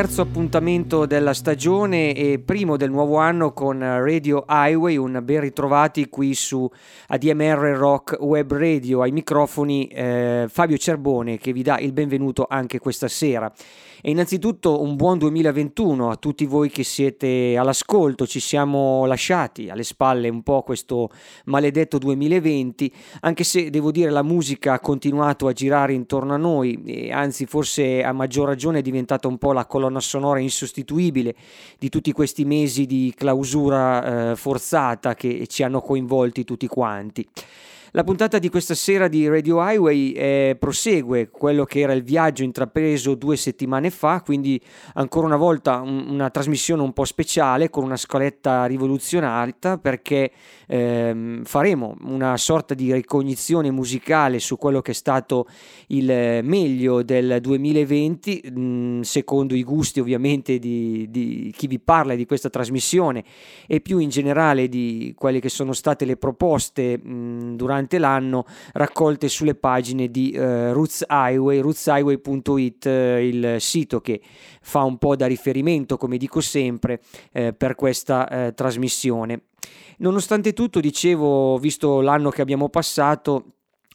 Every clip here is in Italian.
terzo appuntamento della stagione e primo del nuovo anno con Radio Highway, un ben ritrovati qui su ADMR Rock Web Radio. Ai microfoni eh, Fabio Cerbone che vi dà il benvenuto anche questa sera. E innanzitutto un buon 2021 a tutti voi che siete all'ascolto, ci siamo lasciati alle spalle un po' questo maledetto 2020, anche se devo dire la musica ha continuato a girare intorno a noi anzi forse a maggior ragione è diventata un po' la colonna sonora insostituibile di tutti questi mesi di clausura eh, forzata che ci hanno coinvolti tutti quanti. La puntata di questa sera di Radio Highway eh, prosegue quello che era il viaggio intrapreso due settimane fa, quindi ancora una volta un, una trasmissione un po' speciale con una scaletta rivoluzionata perché ehm, faremo una sorta di ricognizione musicale su quello che è stato il meglio del 2020, mh, mm, secondo i gusti ovviamente di, di chi vi parla di questa trasmissione e più in generale di quelle che sono state le proposte mh, mm, durante durante l'anno raccolte sulle pagine di eh, Roots Highway, rootshighway.it, eh, il sito che fa un po' da riferimento, come dico sempre, eh, per questa eh, trasmissione. Nonostante tutto, dicevo, visto l'anno che abbiamo passato,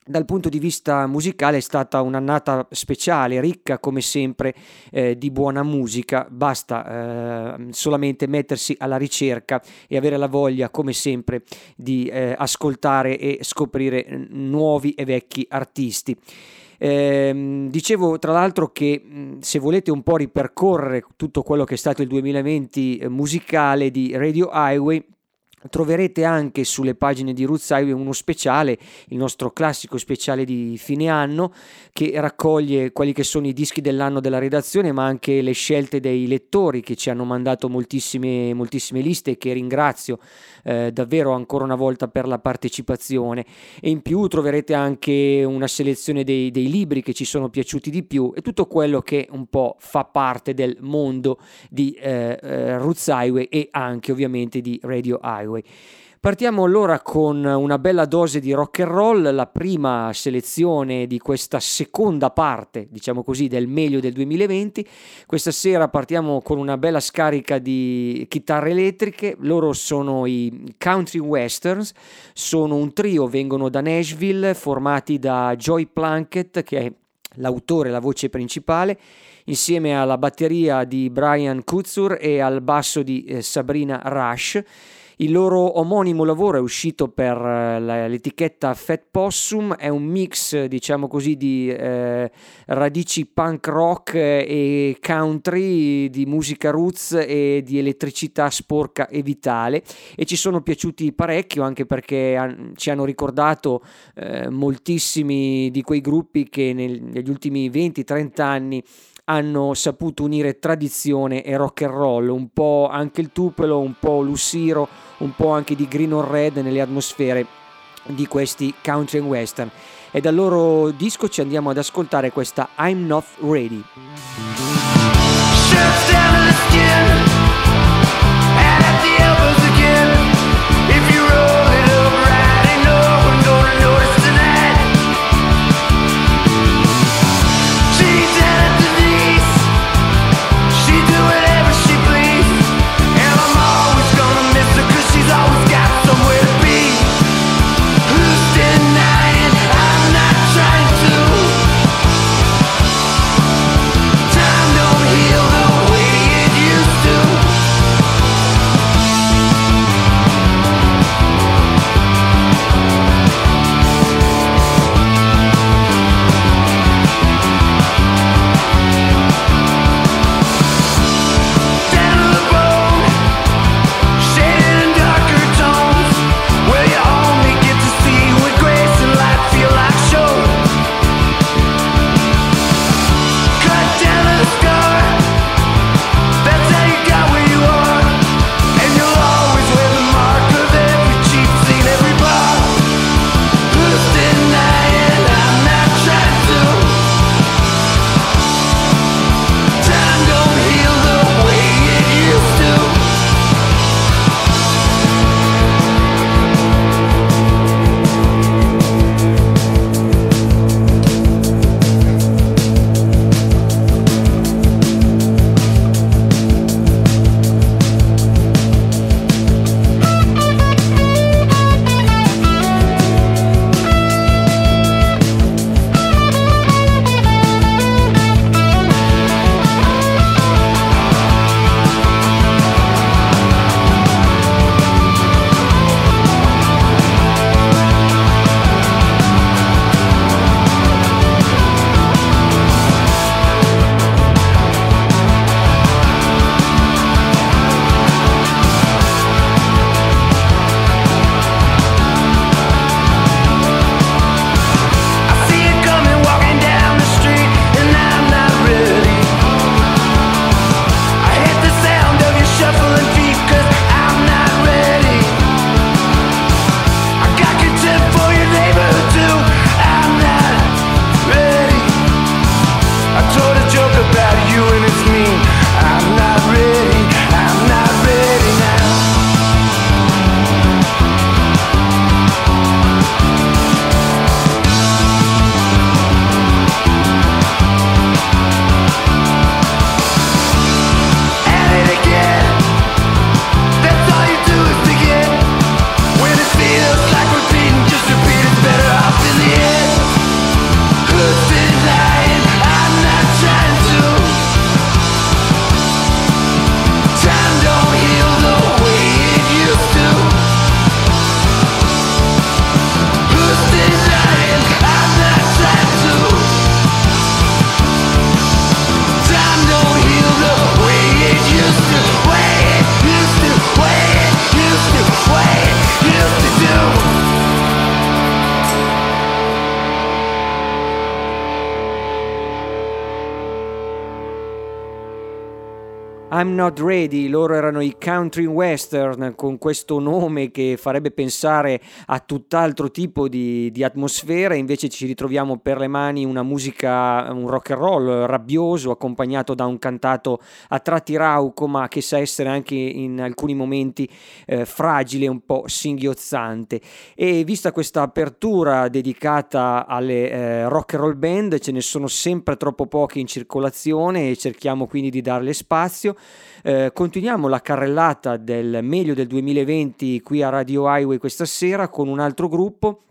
dal punto di vista musicale è stata un'annata speciale, ricca come sempre eh, di buona musica, basta eh, solamente mettersi alla ricerca e avere la voglia come sempre di eh, ascoltare e scoprire nuovi e vecchi artisti. Eh, dicevo tra l'altro che se volete un po' ripercorrere tutto quello che è stato il 2020 eh, musicale di Radio Highway, Troverete anche sulle pagine di Roots Highway uno speciale, il nostro classico speciale di fine anno, che raccoglie quelli che sono i dischi dell'anno della redazione, ma anche le scelte dei lettori che ci hanno mandato moltissime, moltissime liste che ringrazio eh, davvero ancora una volta per la partecipazione. E in più troverete anche una selezione dei, dei libri che ci sono piaciuti di più e tutto quello che un po' fa parte del mondo di eh, eh, Roots Highway e anche ovviamente di Radio Highway. Highway. Partiamo allora con una bella dose di rock and roll, la prima selezione di questa seconda parte, diciamo così, del meglio del 2020. Questa sera partiamo con una bella scarica di chitarre elettriche, loro sono i Country Westerns, sono un trio, vengono da Nashville, formati da Joy Plunkett, che è l'autore, la voce principale, insieme alla batteria di Brian Kutzur e al basso di eh, Sabrina Rush. Il loro omonimo lavoro è uscito per eh, l'etichetta Fat Possum, è un mix, diciamo così, di eh, radici punk rock e country, di musica roots e di elettricità sporca e vitale. E ci sono piaciuti parecchio anche perché ci hanno ricordato eh, moltissimi di quei gruppi che nel, negli ultimi 20-30 anni hanno saputo unire tradizione e rock and roll, un po' anche il Tupelo, un po' Luciro, un po' anche di Green or Red nelle atmosfere di questi country and western. E dal loro disco ci andiamo ad ascoltare questa I'm Not Ready. used Not Ready, loro erano i Country Western con questo nome che farebbe pensare a tutt'altro tipo di, di, atmosfera, invece ci ritroviamo per le mani una musica, un rock and roll rabbioso accompagnato da un cantato a tratti rauco ma che sa essere anche in alcuni momenti eh, fragile, un po' singhiozzante. E vista questa apertura dedicata alle eh, rock and roll band, ce ne sono sempre troppo poche in circolazione e cerchiamo quindi di darle spazio. Eh, continuiamo la carrellata del meglio del 2020 qui a Radio Highway questa sera con un altro gruppo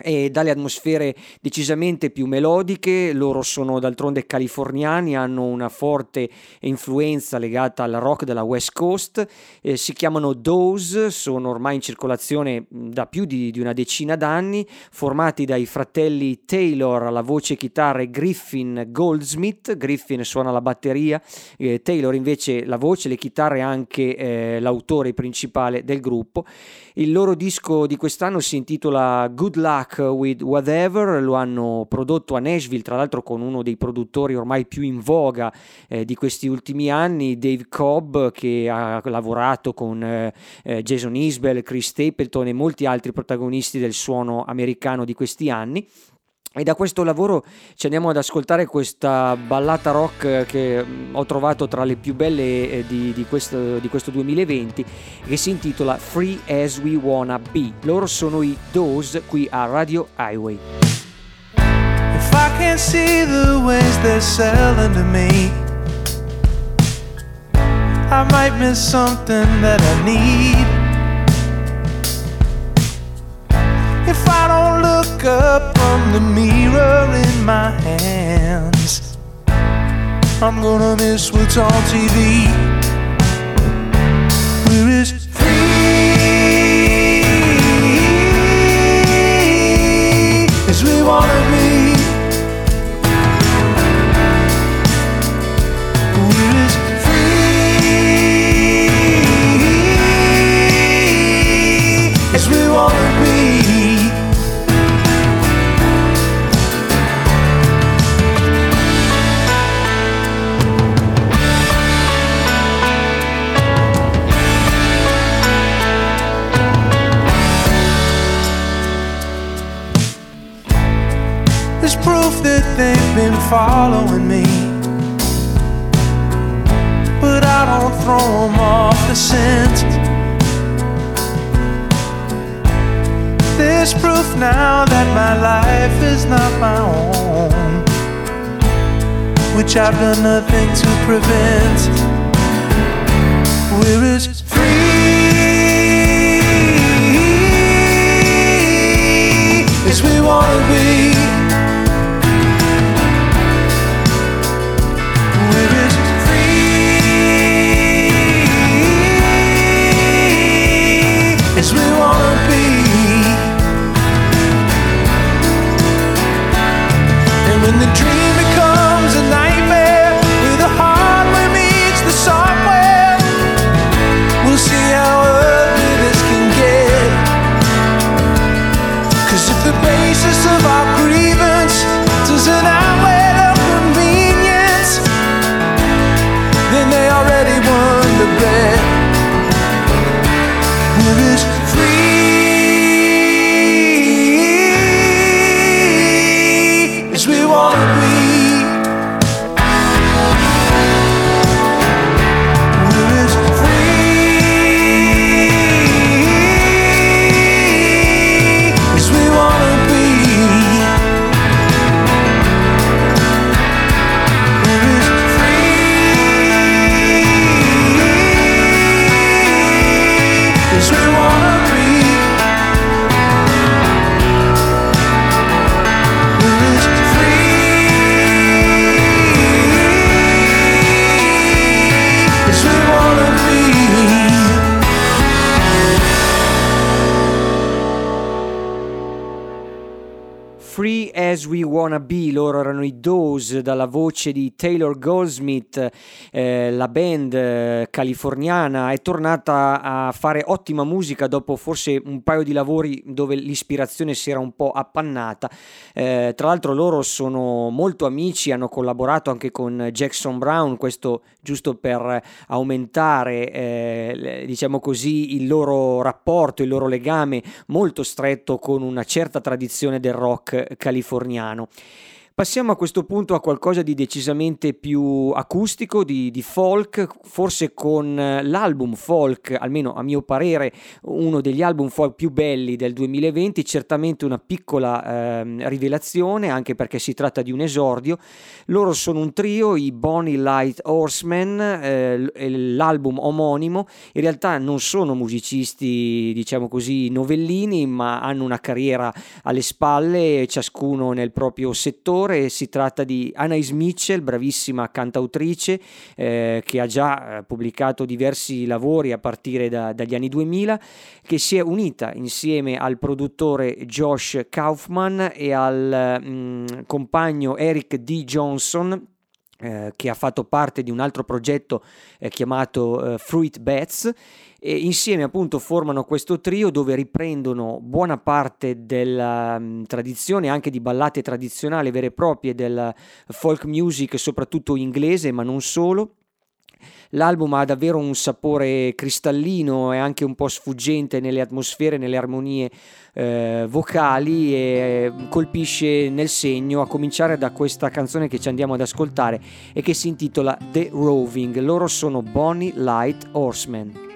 e dalle atmosfere decisamente più melodiche, loro sono d'altronde californiani, hanno una forte influenza legata al rock della West Coast, eh, si chiamano Dose, sono ormai in circolazione da più di, di, una decina d'anni, formati dai fratelli Taylor alla voce chitarra e Griffin Goldsmith, Griffin suona la batteria, eh, Taylor invece la voce, le chitarre e anche eh, l'autore principale del gruppo. Il loro disco di quest'anno si intitola Good Luck with Whatever, lo hanno prodotto a Nashville, tra l'altro con uno dei produttori ormai più in voga eh, di questi ultimi anni, Dave Cobb, che ha lavorato con eh, eh Jason Isbell, Chris Stapleton e molti altri protagonisti del suono americano di questi anni. E da questo lavoro ci andiamo ad ascoltare questa ballata rock che mm, ho trovato tra le più belle eh, di, di, questo, di questo 2020 che si intitola Free As We Wanna Be. Loro sono i Dose qui a Radio Highway. If I can't see the ways they're selling to me I might miss something that I need if I don't look up from the mirror in my hands. I'm gonna miss what's on TV. Where is free as we wanna that they've been following me. But I don't throw them off the scent. There's proof now that my life is not my own, which I've done nothing to prevent. Where is free as we wanna be? Dose dalla voce di Taylor Goldsmith, eh, la band eh, californiana è tornata a fare ottima musica dopo forse un paio di lavori dove l'ispirazione si era un po' appannata. Eh, tra l'altro loro sono molto amici, hanno collaborato anche con Jackson Brown, questo giusto per aumentare eh, diciamo così il loro rapporto, il loro legame molto stretto con una certa tradizione del rock californiano. Passiamo a questo punto a qualcosa di decisamente più acustico, di, di, folk, forse con eh, l'album folk, almeno a mio parere uno degli album folk più belli del 2020, certamente una piccola eh, rivelazione, anche perché si tratta di un esordio. Loro sono un trio, i Bonnie Light Horsemen, eh, l'album omonimo, in realtà non sono musicisti, diciamo così, novellini, ma hanno una carriera alle spalle, ciascuno nel proprio settore autore, si tratta di Anais Mitchell, bravissima cantautrice eh, che ha già eh, pubblicato diversi lavori a partire da, dagli anni 2000, che si è unita insieme al produttore Josh Kaufman e al mh, mm, compagno Eric D. Johnson eh, che ha fatto parte di un altro progetto eh, chiamato eh, Fruit Bats e insieme appunto formano questo trio dove riprendono buona parte della um, tradizione anche di ballate tradizionali vere e proprie del folk music soprattutto inglese ma non solo L'album ha davvero un sapore cristallino e anche un po' sfuggente nelle atmosfere, nelle armonie eh, vocali e colpisce nel segno a cominciare da questa canzone che ci andiamo ad ascoltare e che si intitola The Roving. Loro sono Bonnie Light Horseman.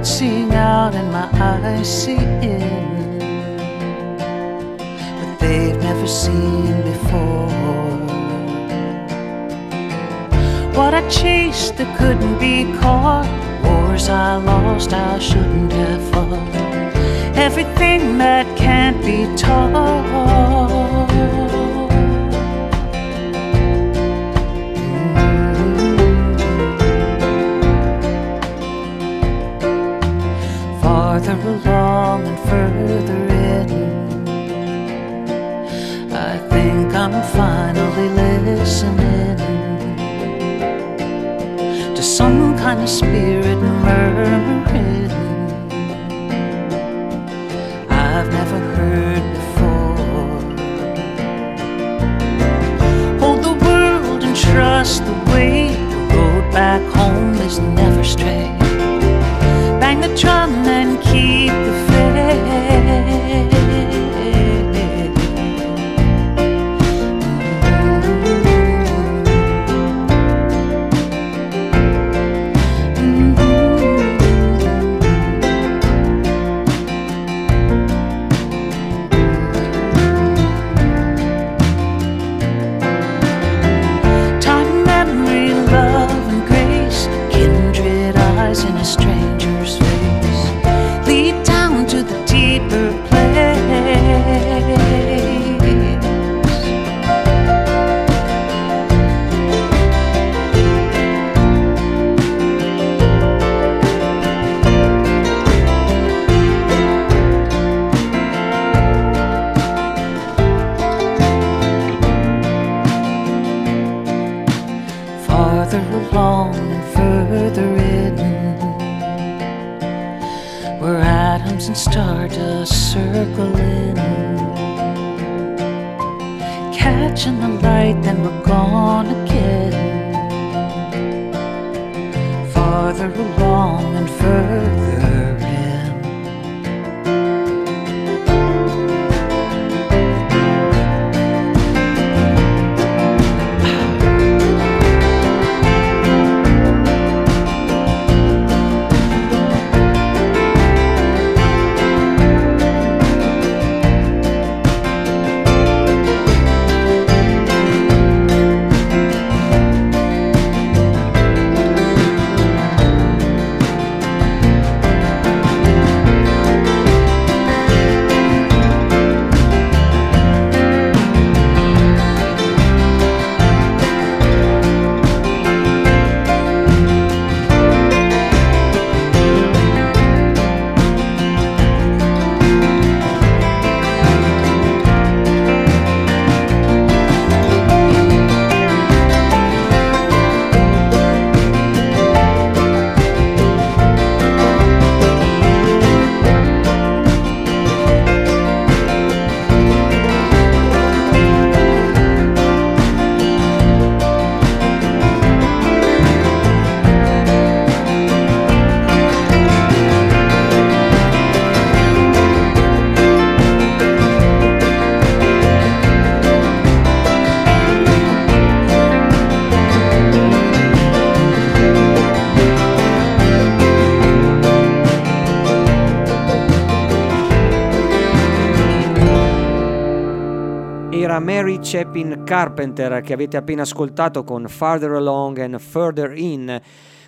Heart seeing out and my eyes see in. But they've never seen before. What I chased that couldn't be caught. Wars I lost I shouldn't have fought. Everything that can't be taught. Kind of spirit murmuring I've never heard before. Hold the world and trust the way the road back home is never straight bang the drum and keep Mary Chapin Carpenter che avete appena ascoltato con Farther Along and Further In.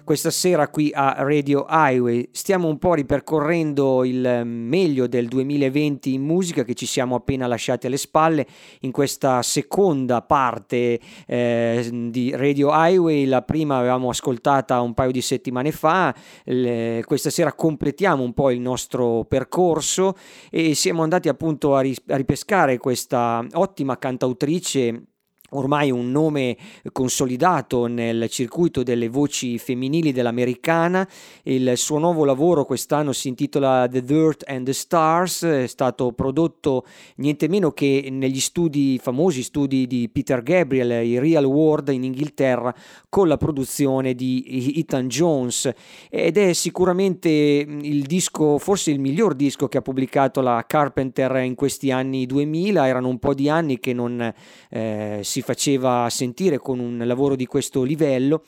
Questa sera qui a Radio Highway stiamo un po' ripercorrendo il meglio del 2020 in musica che ci siamo appena lasciati alle spalle in questa seconda parte eh, di Radio Highway. La prima avevamo ascoltata un paio di settimane fa, le, questa sera completiamo un po' il nostro percorso e siamo andati appunto a, ris- a ripescare questa ottima cantautrice ormai un nome consolidato nel circuito delle voci femminili dell'americana. Il suo nuovo lavoro quest'anno si intitola The Dirt and the Stars, è stato prodotto niente meno che negli studi famosi studi di Peter Gabriel, i Real World in Inghilterra, con la produzione di Ethan Jones. Ed è sicuramente il disco, forse il miglior disco che ha pubblicato la Carpenter in questi anni 2000, erano un po' di anni che non eh, si faceva sentire con un lavoro di questo livello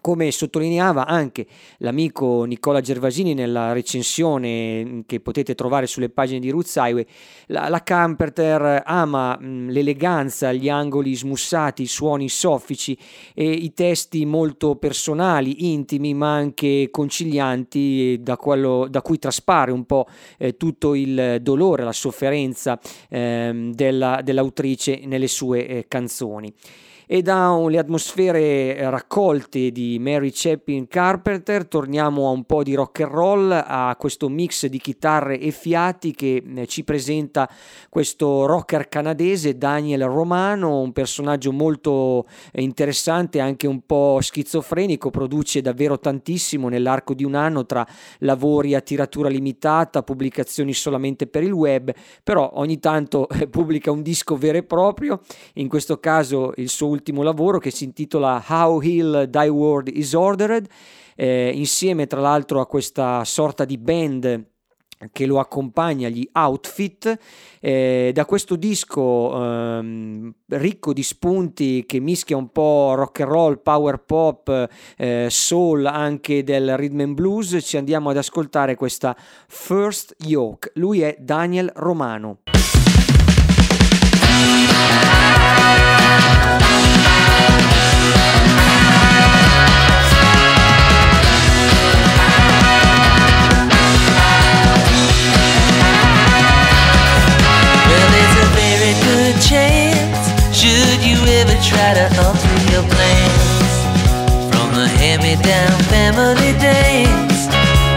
come sottolineava anche l'amico Nicola Gervasini nella recensione che potete trovare sulle pagine di Roots Highway, la, la Camperter ama mh, l'eleganza, gli angoli smussati, i suoni soffici e i testi molto personali, intimi ma anche concilianti da, quello, da cui traspare un po' eh, tutto il dolore, la sofferenza eh, della, dell'autrice nelle sue eh, canzoni e da le atmosfere eh, raccolte di Mary Chapin Carpenter torniamo a un po' di rock and roll, a questo mix di chitarre e fiati che eh, ci presenta questo rocker canadese Daniel Romano, un personaggio molto eh, interessante, anche un po' schizofrenico, produce davvero tantissimo nell'arco di un anno tra lavori a tiratura limitata, pubblicazioni solamente per il web, però ogni tanto pubblica un disco vero e proprio, in questo caso il suo ultimo ultimo lavoro che si intitola How Heal Thy World is Ordered, eh, insieme tra l'altro a questa sorta di band che lo accompagna, gli Outfit. Eh, da questo disco ehm, ricco di spunti che mischia un po' rock and roll, power pop, eh, soul, anche del rhythm and blues, ci andiamo ad ascoltare questa First Yoke. Lui è Daniel Romano. Try to alter your plans. From the hand-me-down family days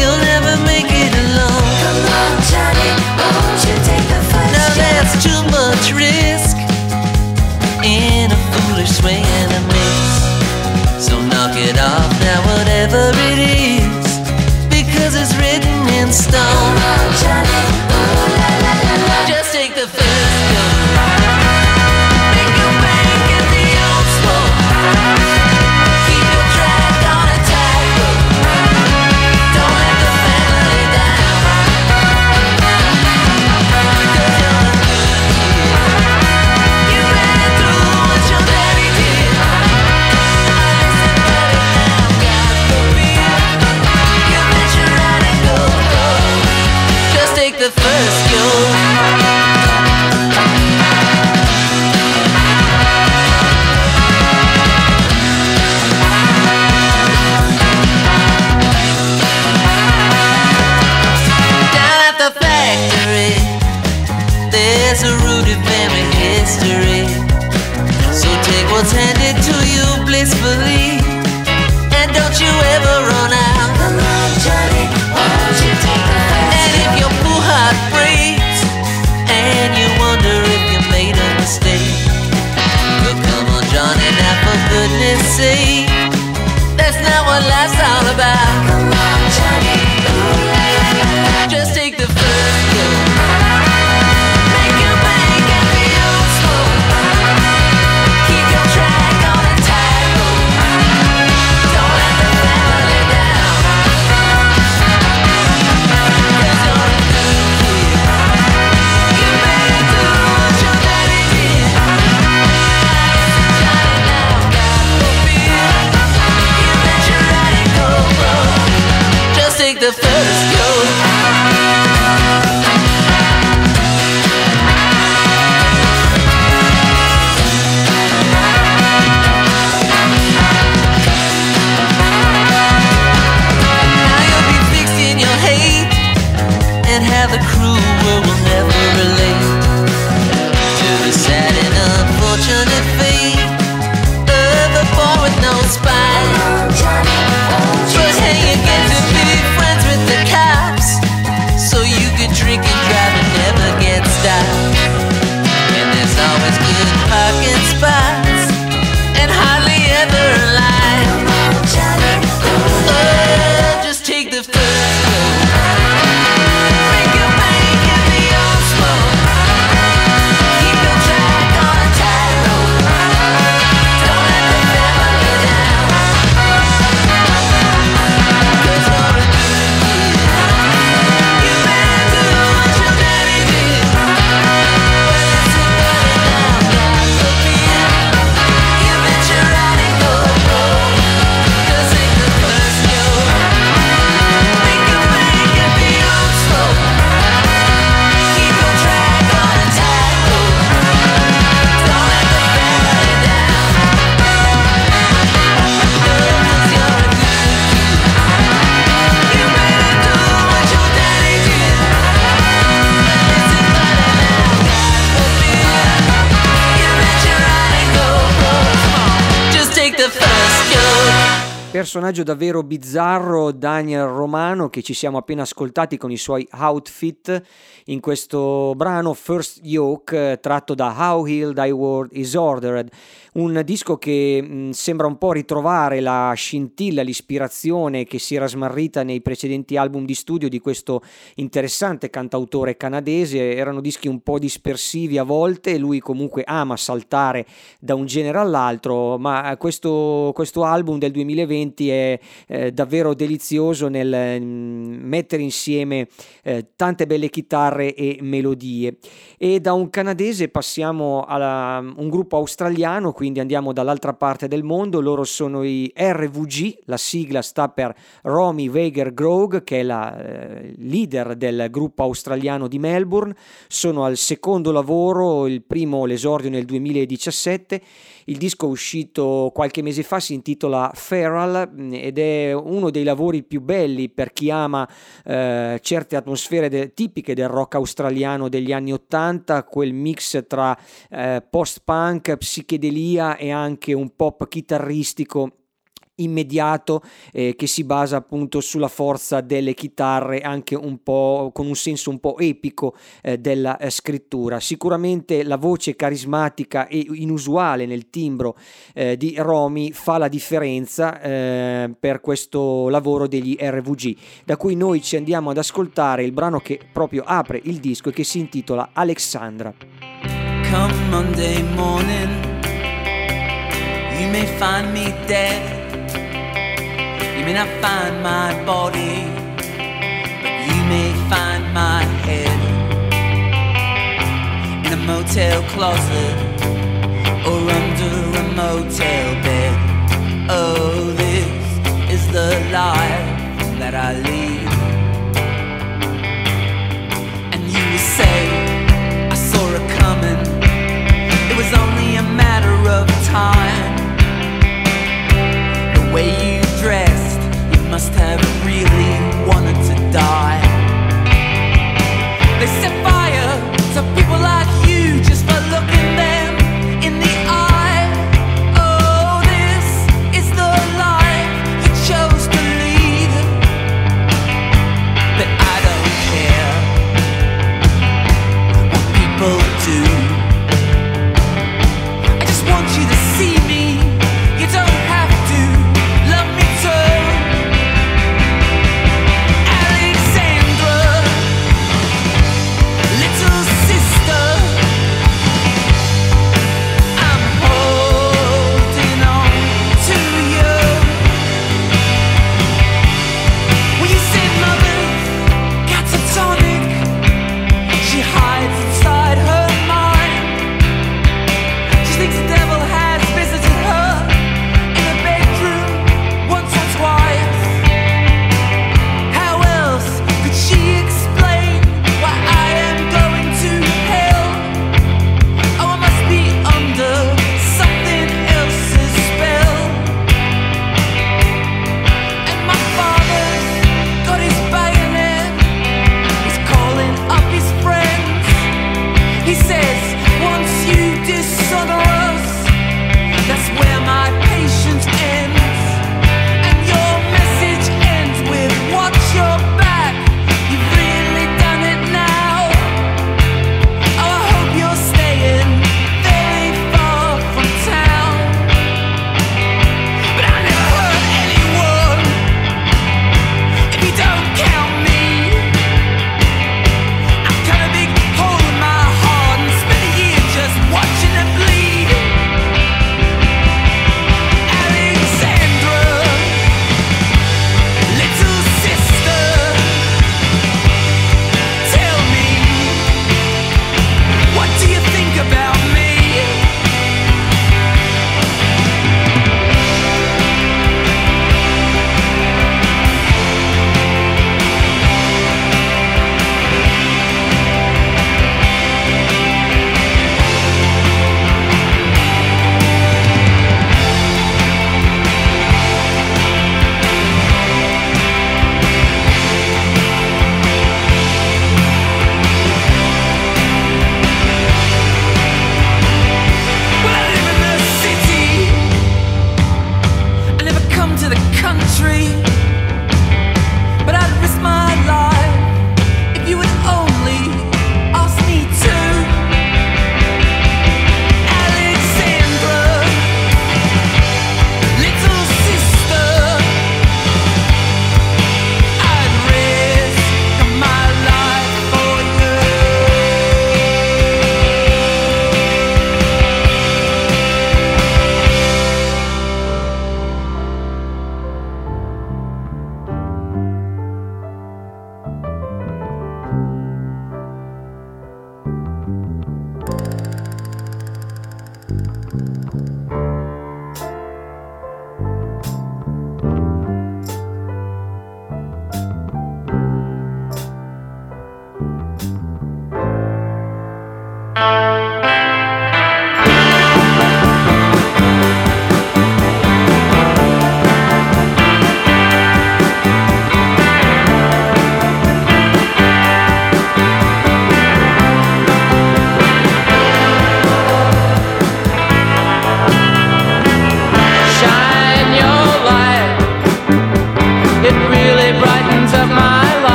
You'll never make it alone. Come on Johnny, won't you take the first Now that's too much risk In a foolish swing and a miss So knock it off now whatever it is Because it's written in stone. Come on Johnny, ooh la la la la. Just take the first And don't you ever run out. Come on, Johnny, won't you take a And if your poor heart breaks, and you wonder if you made a mistake, well, come on, Johnny, now for goodness sake, that's not what life's all about. Come on. Personaggio davvero bizzarro, Daniel Romano, che ci siamo appena ascoltati con i suoi outfit in questo brano First Yoke tratto da How Healed Thy World Is Ordered un disco che mh, sembra un po' ritrovare la scintilla, l'ispirazione che si era smarrita nei precedenti album di studio di questo interessante cantautore canadese, erano dischi un po' dispersivi a volte, lui comunque ama saltare da un genere all'altro, ma questo, questo album del 2020 è eh, davvero delizioso nel mh, mettere insieme eh, tante belle chitarre e melodie. E da un canadese passiamo a un gruppo australiano, quindi andiamo dall'altra parte del mondo, loro sono i RVG, la sigla sta per Romy Weiger Grog, che è la eh, leader del gruppo australiano di Melbourne, sono al secondo lavoro, il primo l'esordio nel 2017 il disco uscito qualche mese fa si intitola Feral mm, ed è uno dei lavori più belli per chi ama eh, certe atmosfere de- tipiche del rock australiano degli anni Ottanta, quel mix tra eh, post-punk, psichedelia e anche un pop chitarristico immediato eh, che si basa appunto sulla forza delle chitarre anche un po' con un senso un po' epico eh, della eh, scrittura. Sicuramente la voce carismatica e inusuale nel timbro eh, di Romy fa la differenza eh, per questo lavoro degli RVG da cui noi ci andiamo ad ascoltare il brano che proprio apre il disco e che si intitola Alexandra. Come Monday morning You may find me dead You may not find my body, but you may find my head in a motel closet or under a motel bed. Oh, this is the life that I lead. And you will say, I saw it coming. It was only a matter of time. The way you must have really wanted to die. They set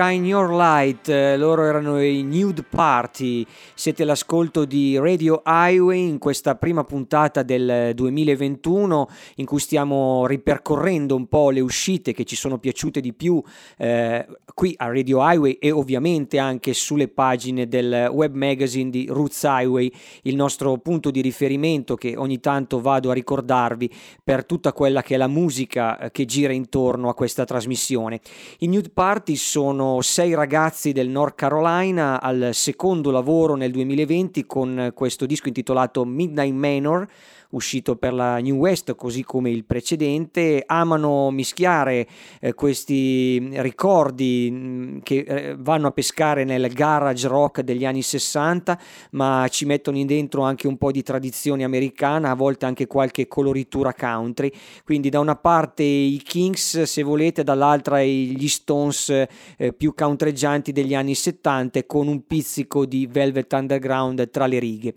Shine Your Light, eh, loro erano i Nude Party, siete all'ascolto di Radio Highway in questa prima puntata del 2021 in cui stiamo ripercorrendo un po' le uscite che ci sono piaciute di più eh, qui a Radio Highway e ovviamente anche sulle pagine del web magazine di Roots Highway, il nostro punto di riferimento che ogni tanto vado a ricordarvi per tutta quella che è la musica eh, che gira intorno a questa trasmissione. I Nude Party sono sei ragazzi del North Carolina al secondo lavoro nel 2020 con questo disco intitolato Midnight Manor uscito per la New West così come il precedente, amano mischiare eh, questi ricordi mh, mm, che eh, vanno a pescare nel garage rock degli anni 60, ma ci mettono in dentro anche un po' di tradizione americana, a volte anche qualche coloritura country, quindi da una parte i Kings se volete, dall'altra gli Stones eh, più countreggianti degli anni 70 con un pizzico di Velvet Underground tra le righe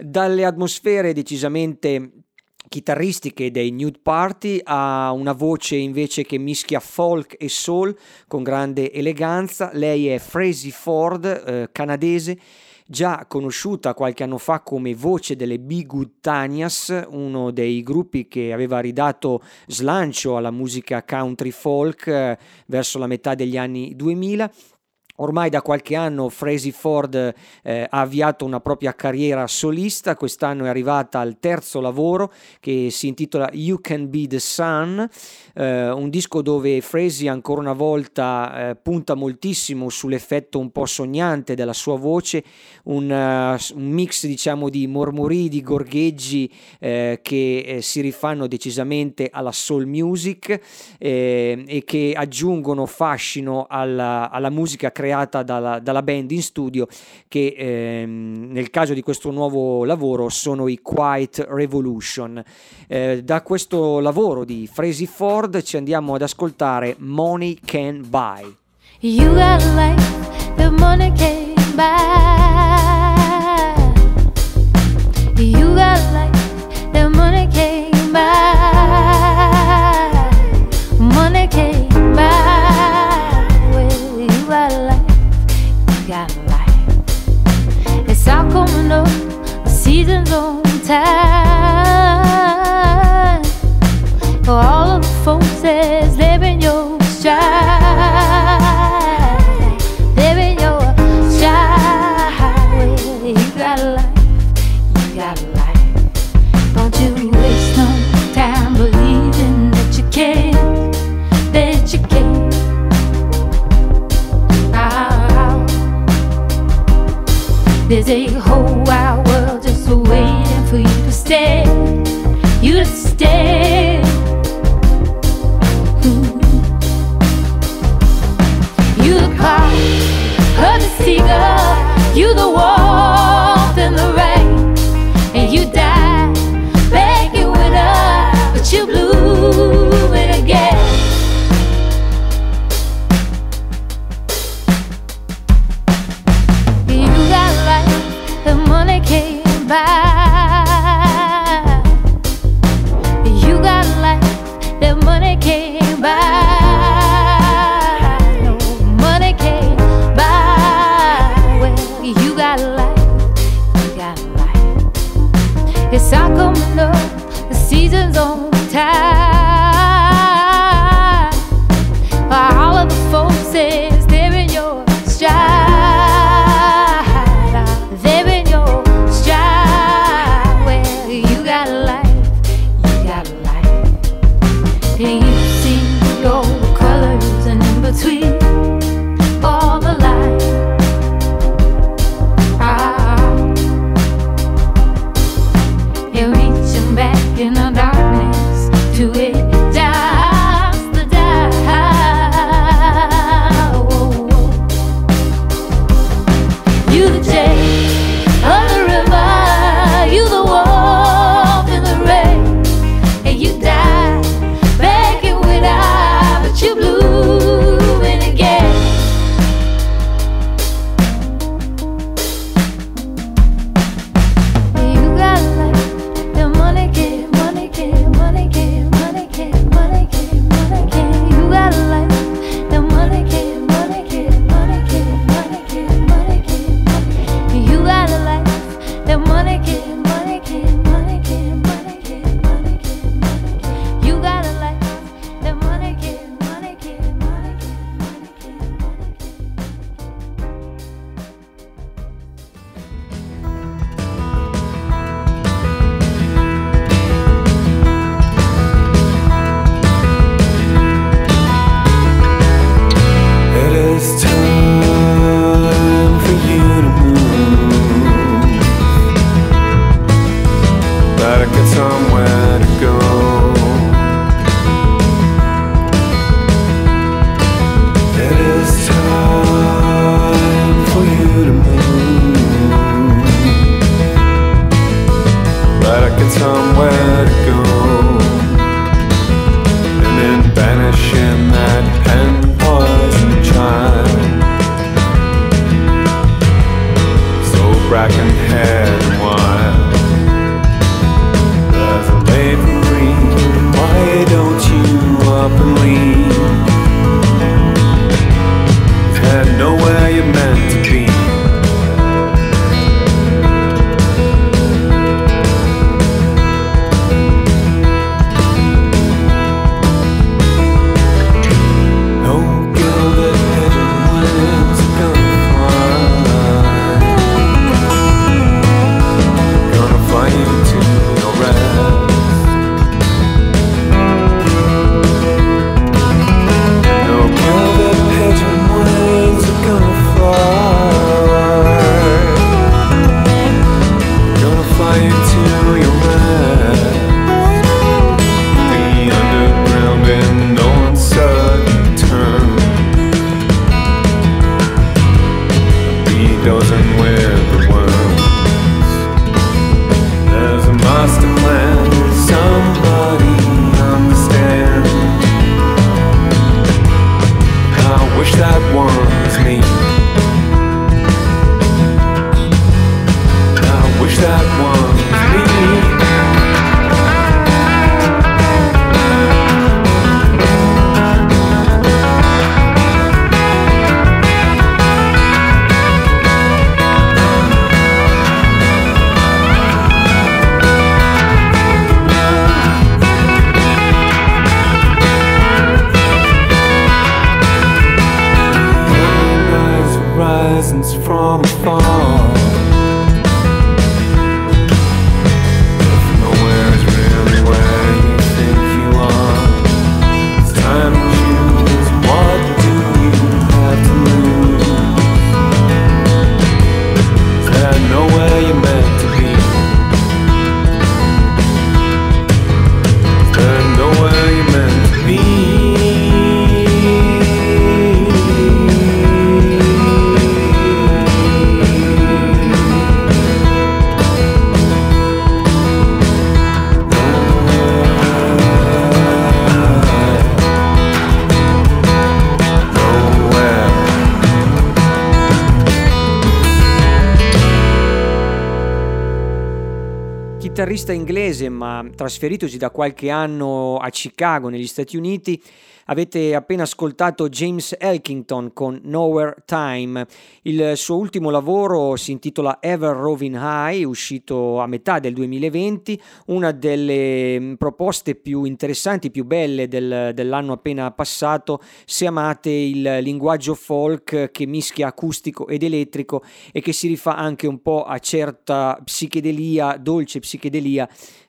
dalle atmosfere decisamente chitarristiche dei Nude Party ha una voce invece che mischia folk e soul con grande eleganza. Lei è Frazee Ford, eh, canadese, già conosciuta qualche anno fa come voce delle Big Tanias, uno dei gruppi che aveva ridato slancio alla musica country folk eh, verso la metà degli anni 2000 Ormai da qualche anno Frazee Ford eh, ha avviato una propria carriera solista, quest'anno è arrivata al terzo lavoro che si intitola You Can Be the Sun, eh, un disco dove Frazee ancora una volta eh, punta moltissimo sull'effetto un po' sognante della sua voce, un, uh, un mix diciamo di mormori, di gorgheggi eh, che eh, si rifanno decisamente alla soul music e che aggiungono fascino alla, alla musica creativa creata dalla, dalla band in studio che ehm, nel caso di questo nuovo lavoro sono i Quiet Revolution. Eh, da questo lavoro di Frazee Ford ci andiamo ad ascoltare Money Can Buy. You got life, the money can buy. You got life, season's on time. For all of the folks that's living your stride, living your stride. you got a life, you got a life. Don't you waste no time believing that you can, that you can. There's a whole stay. You to stay. Mm-hmm. You the car, her the seagull, you the warmth and the rain, and you die begging winter, but you blooming again. buy. That money can't buy. No money can't buy. Well, you got life, you got life. It's coming up, the season's on time. Trasferitosi da qualche anno a Chicago negli Stati Uniti, Avete appena ascoltato James Elkington con Nowhere Time. Il suo ultimo lavoro si intitola Ever Roving High, uscito a metà del 2020, una delle mm, proposte più interessanti, più belle del, dell'anno appena passato, se amate il linguaggio folk che mischia acustico ed elettrico e che si rifà anche un po' a certa psichedelia, dolce psichedelia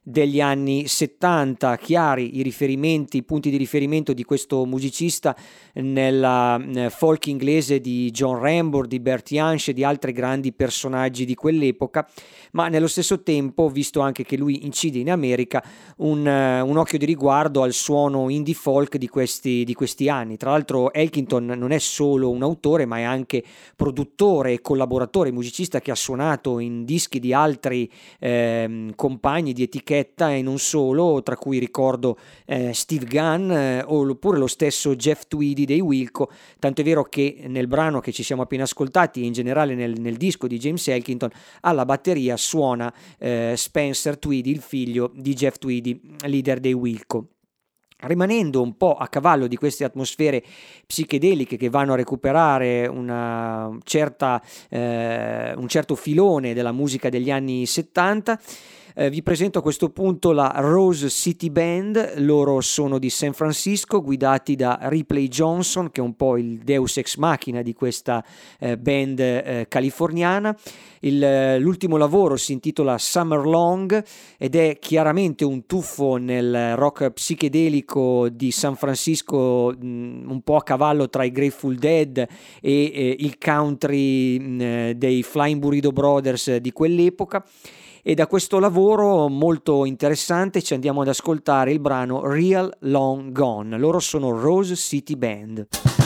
degli anni 70, chiari i riferimenti, i punti di riferimento di questo musicista nella eh, folk inglese di John Rambo, di Bertie Hansch e di altri grandi personaggi di quell'epoca, ma nello stesso tempo, visto anche che lui incide in America, un, uh, un occhio di riguardo al suono indie folk di questi, di questi anni. Tra l'altro Elkington non è solo un autore, ma è anche produttore e collaboratore, musicista che ha suonato in dischi di altri eh, compagni di etichetta e non solo, tra cui ricordo eh, Steve Gunn eh, oppure lo stesso Jeff Tweedy dei Wilco, tanto è vero che nel brano che ci siamo appena ascoltati e in generale nel, nel disco di James Elkington alla batteria suona eh, Spencer Tweedy, il figlio di Jeff Tweedy, leader dei Wilco. Rimanendo un po' a cavallo di queste atmosfere psichedeliche che vanno a recuperare una certa, eh, un certo filone della musica degli anni 70, eh, vi presento a questo punto la Rose City Band, loro sono di San Francisco, guidati da Ripley Johnson, che è un po' il deus ex machina di questa eh, band eh, californiana. Il, eh, l'ultimo lavoro si intitola Summer Long ed è chiaramente un tuffo nel rock psichedelico di San Francisco, mh, mm, un po' a cavallo tra i Grateful Dead e eh, il country mh, mm, dei Flying Burrito Brothers di quell'epoca e da questo lavoro molto interessante ci andiamo ad ascoltare il brano Real Long Gone. Loro sono Rose City Band.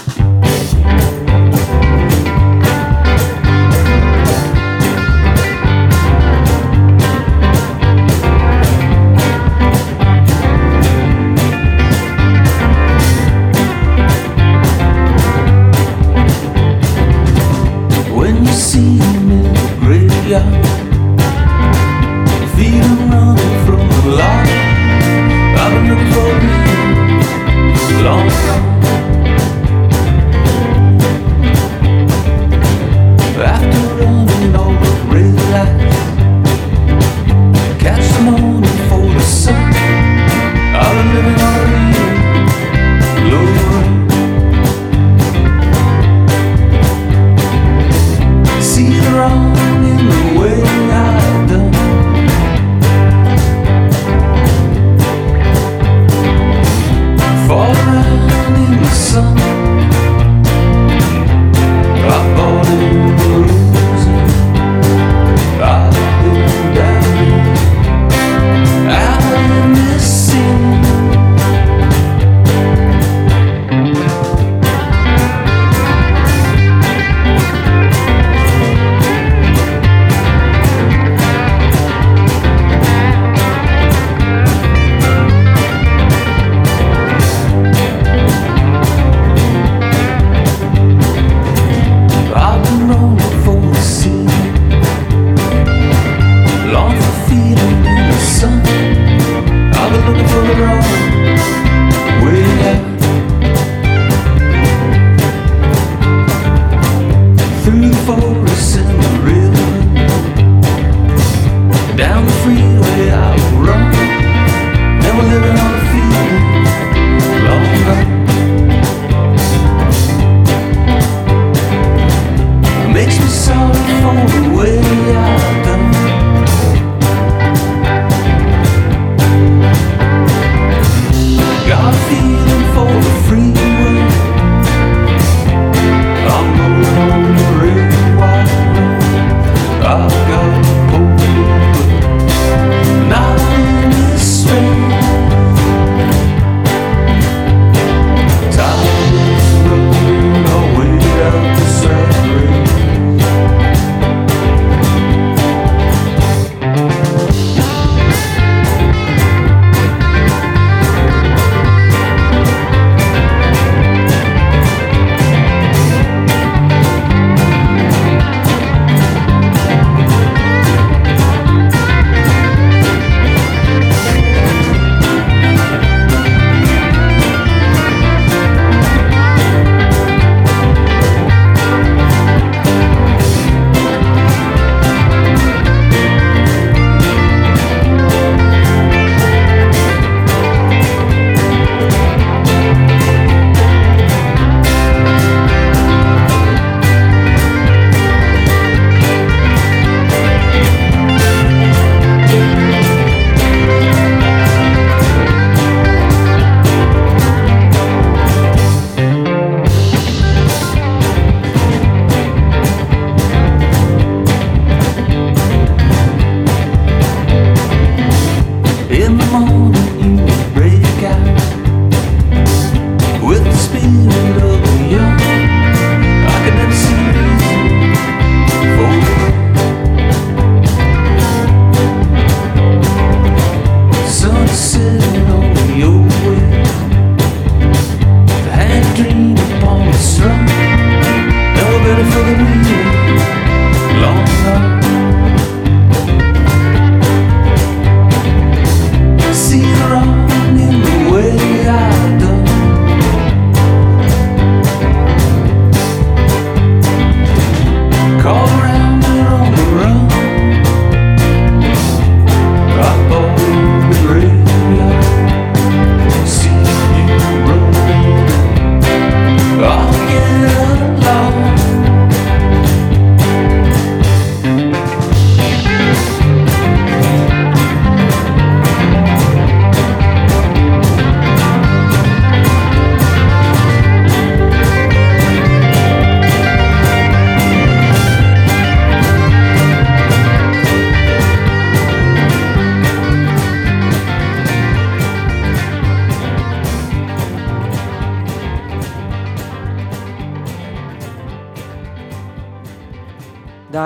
the freeway I will run. Now we're living on the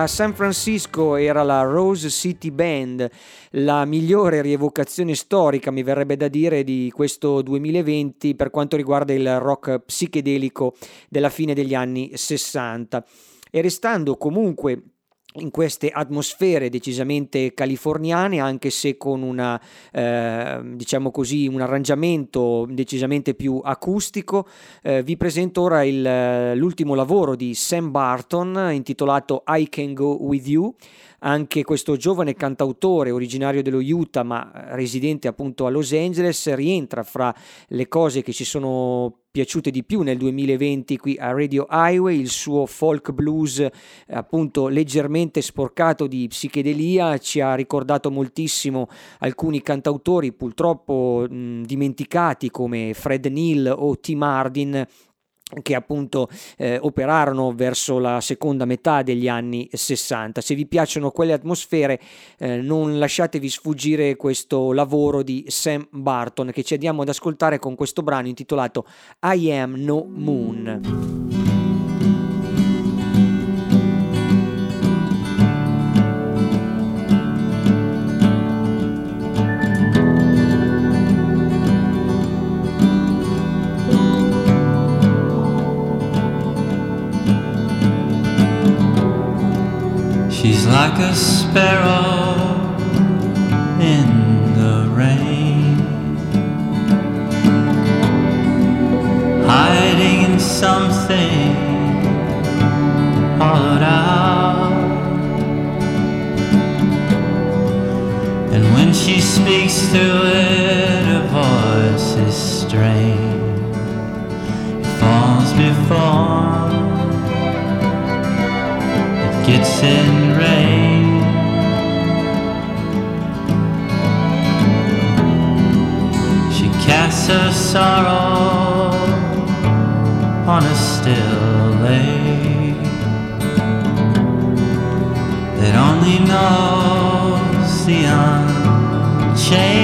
San Francisco era la Rose City Band, la migliore rievocazione storica, mi verrebbe da dire, di questo 2020 per quanto riguarda il rock psichedelico della fine degli anni 60. E restando comunque in queste atmosfere decisamente californiane, anche se con una, eh, diciamo così, un arrangiamento decisamente più acustico. Eh, vi presento ora il, l'ultimo lavoro di Sam Barton intitolato I Can Go With You. Anche questo giovane cantautore originario dello Utah ma residente appunto a Los Angeles rientra fra le cose che ci sono piaciute di più nel 2020 qui a Radio Highway, il suo folk blues appunto leggermente sporcato di psichedelia ci ha ricordato moltissimo alcuni cantautori purtroppo mh, dimenticati come Fred Neal o Tim Hardin che appunto eh, operarono verso la seconda metà degli anni 60. Se vi piacciono quelle atmosfere, eh, non lasciatevi sfuggire questo lavoro di Sam Barton che ci andiamo ad ascoltare con questo brano intitolato I Am No Moon. Like a sparrow in the rain, hiding in something hollowed out. And when she speaks through it, her voice is strange. It falls before gets in rain. She casts her sorrow on a still lake that only knows the unchanging.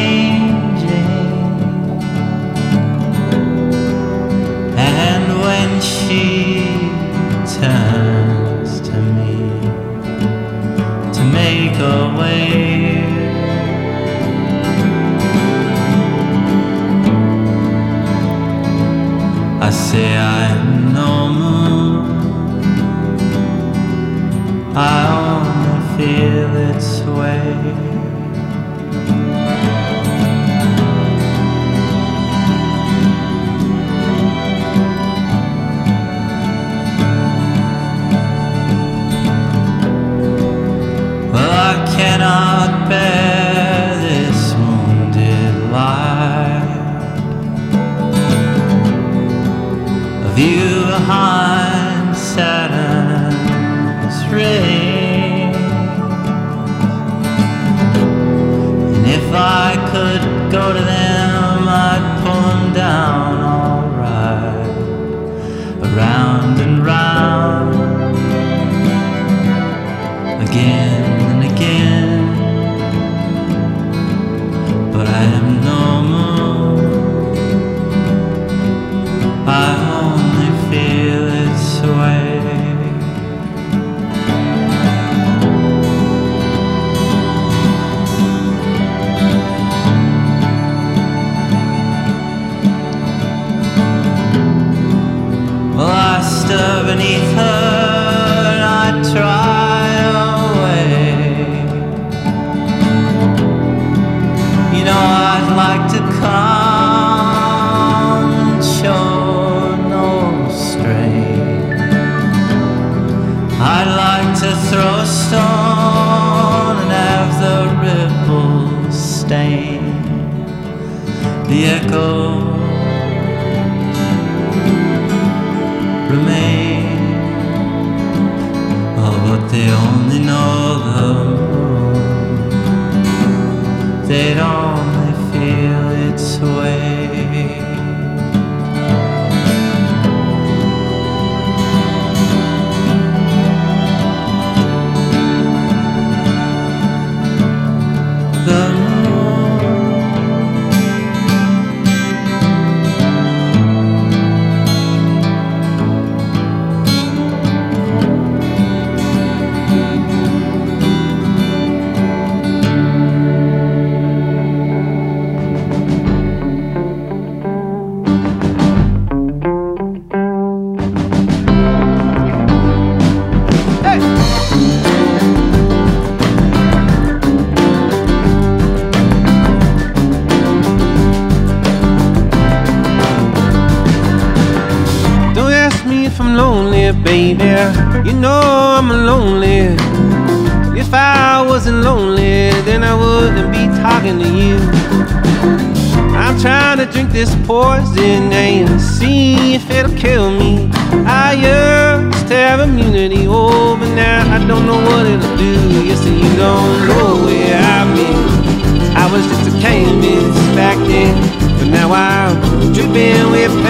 This poison and see if it'll kill me. I used to have immunity, oh, but now I don't know what it'll do. You see, you don't know where I've been. I was just a canvas back then, but now I'm dripping with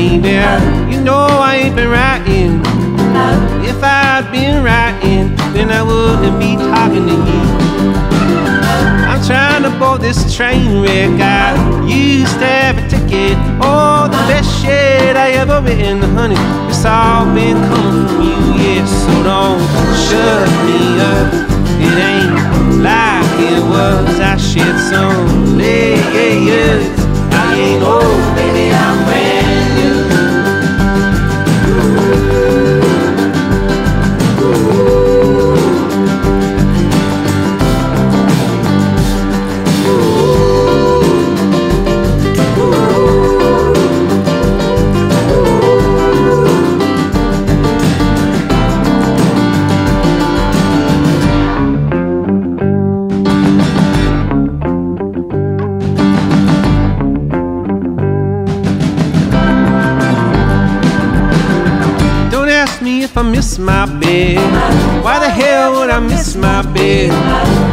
baby. You know I ain't been writing. If I'd been writing, then I wouldn't be talking to you. I'm trying to board this train wreck. I used to have a ticket. Oh, the best shit I ever written, honey. It's all been coming from you, yeah. So don't shut me up. It ain't like it was. I shed some layers. I ain't old, baby. I'm brand miss my bed?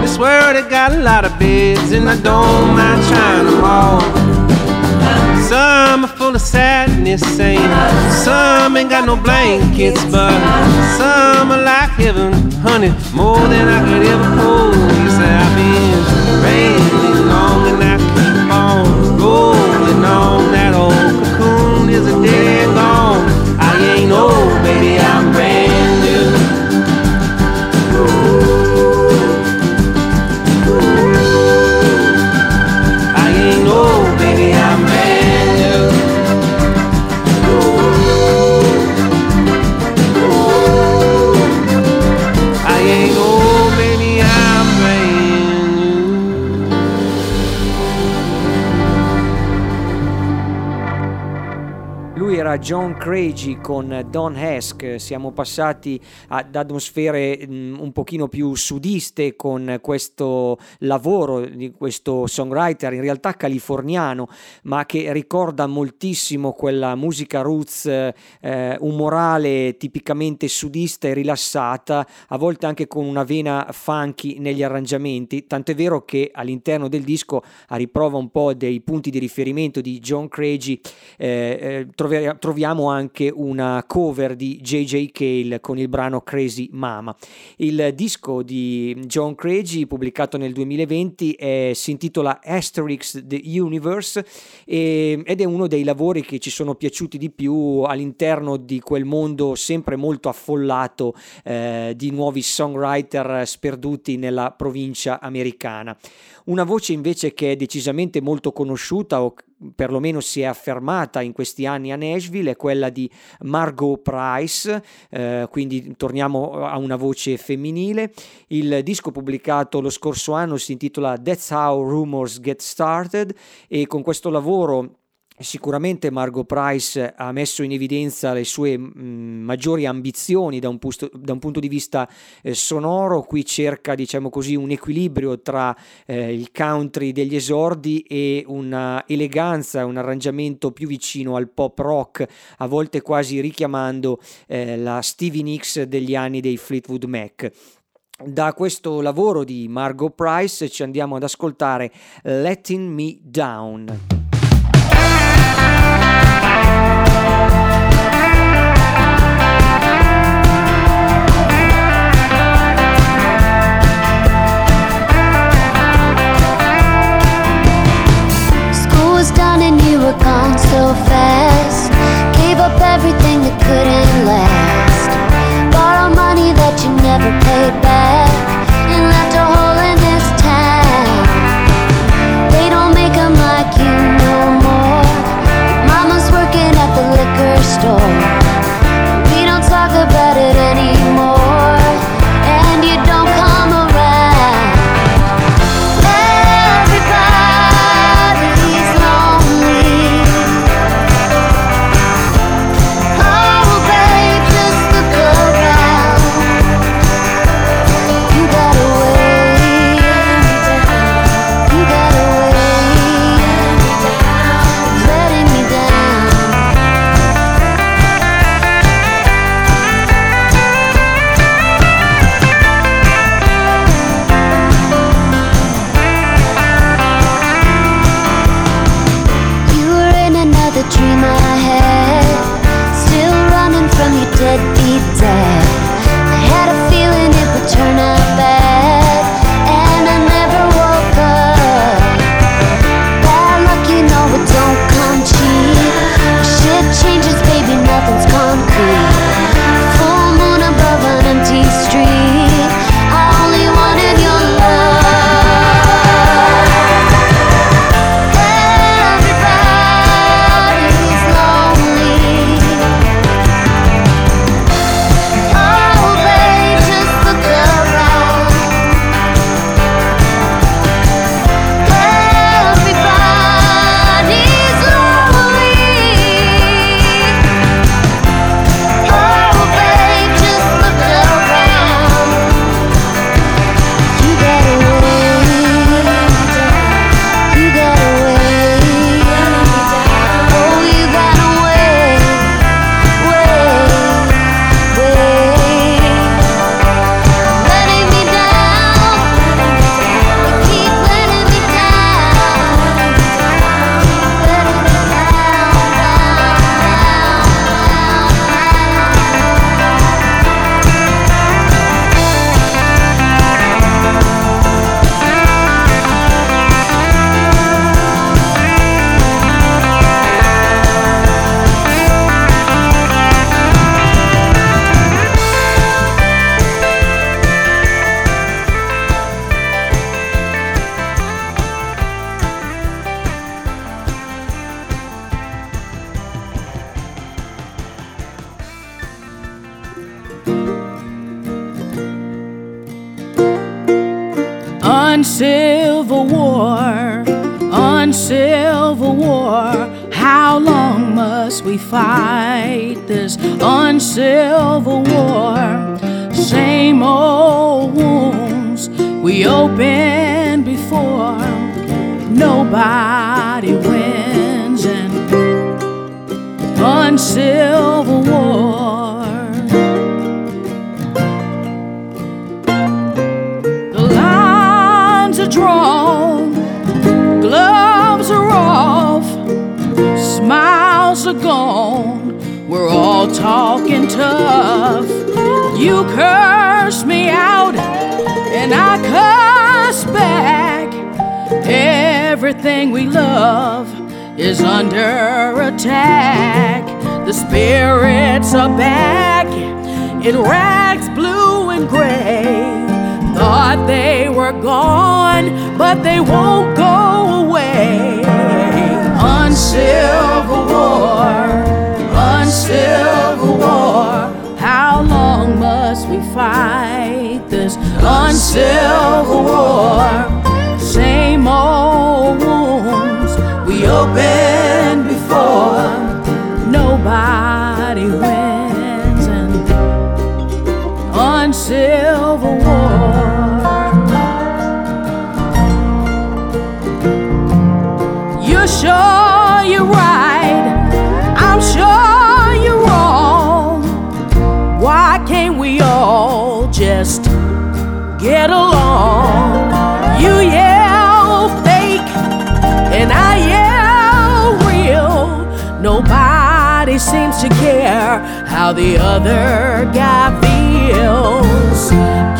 This world it got a lot of beds, and I don't mind trying them all. Some are full of sadness, saying some ain't got no blankets, but some are like heaven, honey, more than I could ever hold. You say I've been raining long and I keep on rolling on. That old cocoon is a dead gone. I ain't old, baby, I'm Craigie con Don Hesk, siamo passati ad atmosfere mh, un pochino più sudiste con questo lavoro di questo songwriter in realtà californiano ma che ricorda moltissimo quella musica roots eh, umorale tipicamente sudista e rilassata, a volte anche con una vena funky negli arrangiamenti, tanto è vero che all'interno del disco a riprova un po' dei punti di riferimento di John Craigie eh, eh, troviamo anche una cover di JJ Cale con il brano Crazy Mama. Il disco di John Craigie pubblicato nel 2020 è- si intitola Asterix The Universe e- ed è uno dei lavori che ci sono piaciuti di più all'interno di quel mondo sempre molto affollato eh, di nuovi songwriter sperduti nella provincia americana. Una voce invece che è decisamente molto conosciuta o perlomeno si è affermata in questi anni a Nashville è quella di Margot Price, eh, quindi torniamo a una voce femminile. Il disco pubblicato lo scorso anno si intitola That's How Rumors Get Started e con questo lavoro Sicuramente Margot Price ha messo in evidenza le sue mh, maggiori ambizioni da un, pusto- da un punto di vista eh, sonoro, qui cerca diciamo così un equilibrio tra eh, il country degli esordi e una eleganza, un arrangiamento più vicino al pop rock, a volte quasi richiamando eh, la Stevie Nicks degli anni dei Fleetwood Mac. Da questo lavoro di Margot Price ci andiamo ad ascoltare Letting Me Down. Was done and you were gone so fast. Gave up everything that couldn't last. Borrowed money that you never paid back. And left a hole in this town. They don't make 'em like you no more. Mama's working at the liquor store. Same old wounds we opened before. Nobody wins an uncivil war. The lines are drawn, gloves are off, smiles are gone. We're all talking. You curse me out, and I curse back. Everything we love is under attack. The spirits are back in rags blue and gray. Thought they were gone, but they won't go away. Uncivil war, uncivil war. Fight this uncivil war? Same old wounds we opened before. Nobody get along? You yell fake, and I yell real. Nobody seems to care how the other guy feels.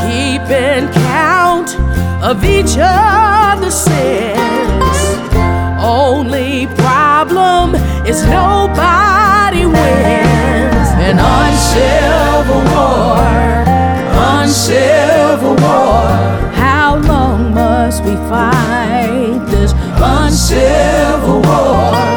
Keeping count of each other's sins. Only problem is nobody wins. An uncivil war, uncivil war. How long must we fight this uncivil war?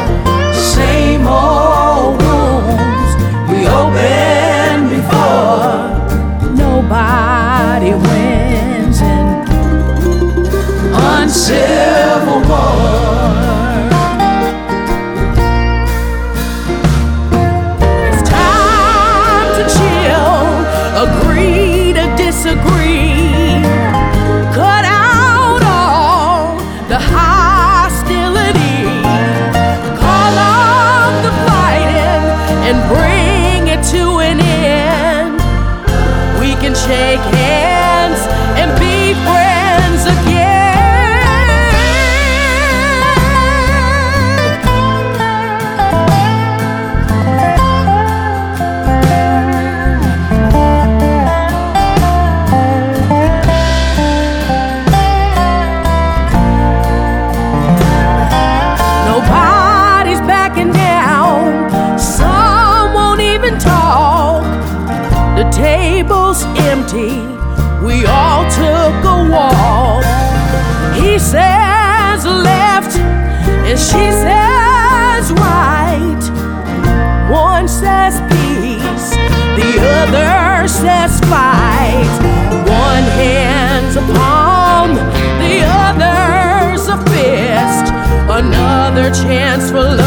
Shake hands chance for love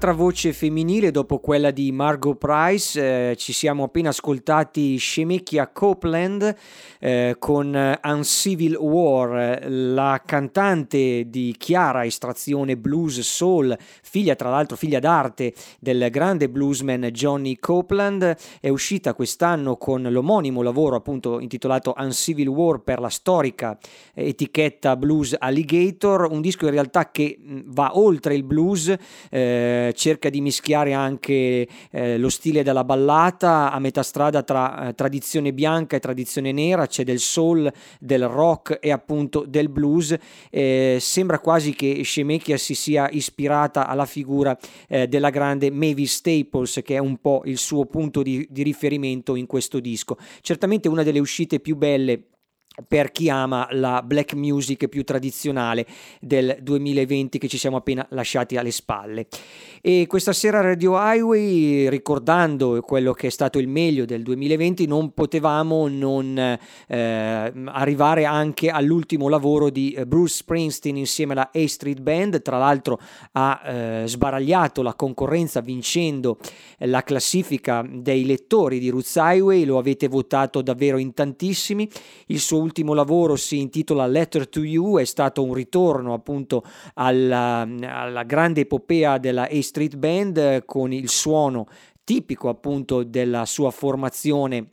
un'altra voce femminile dopo quella di Margot Price. Eh, ci siamo appena ascoltati Shemekia Copeland eh, con Uncivil War, la cantante di chiara estrazione blues soul, figlia tra l'altro figlia d'arte del grande bluesman Johnny Copeland, è uscita quest'anno con l'omonimo lavoro appunto intitolato Uncivil War per la storica etichetta Blues Alligator, un disco in realtà che va oltre il blues, eh, cerca di mischiare anche eh, lo stile della ballata a metà strada tra eh, tradizione bianca e tradizione nera, c'è del soul, del rock e appunto del blues. Eh, sembra quasi che Shemekia si sia ispirata alla figura eh, della grande Mavis Staples, che è un po' il suo punto di, di riferimento in questo disco. Certamente una delle uscite più belle per chi ama la black music più tradizionale del 2020 che ci siamo appena lasciati alle spalle. E questa sera Radio Highway, ricordando quello che è stato il meglio del 2020, non potevamo non eh, arrivare anche all'ultimo lavoro di Bruce Springsteen insieme alla A Street Band, tra l'altro ha eh, sbaragliato la concorrenza vincendo la classifica dei lettori di Roots Highway, lo avete votato davvero in tantissimi, il suo ultimo lavoro si intitola Letter to You, è stato un ritorno appunto alla, alla grande epopea della A Street Band con il suono tipico appunto della sua formazione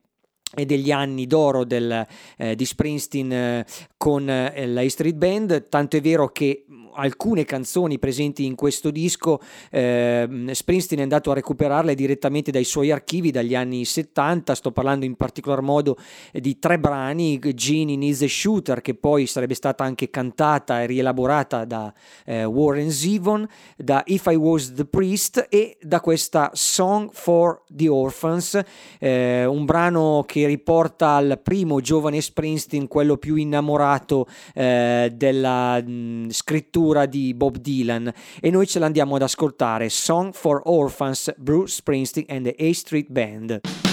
e degli anni d'oro del, eh, di Springsteen eh, con eh, la Street Band, tanto è vero che alcune canzoni presenti in questo disco, eh, Springsteen è andato a recuperarle direttamente dai suoi archivi dagli anni 70, sto parlando in particolar modo di tre brani, Genie Needs a Shooter, che poi sarebbe stata anche cantata e rielaborata da eh, Warren Zevon, da If I Was the Priest e da questa Song for the Orphans, eh, un brano che riporta al primo giovane Springsteen, quello più innamorato eh, della mh, scrittura scrittura di Bob Dylan e noi ce l'andiamo ad ascoltare Song for Orphans, Bruce Springsteen and the A Street Band.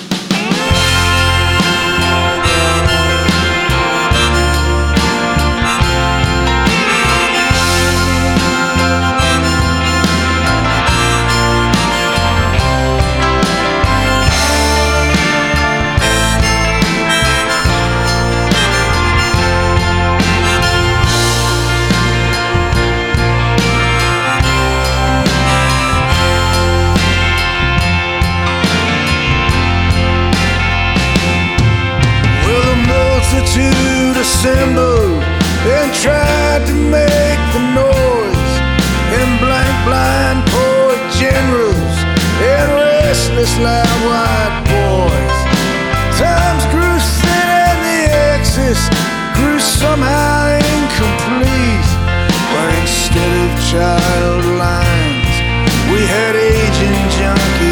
Multitude and tried to make the noise. And blank, blind poet generals and restless, loud white boys. Times grew thin and the excess grew somehow incomplete. But instead of child lines, we had aging junkie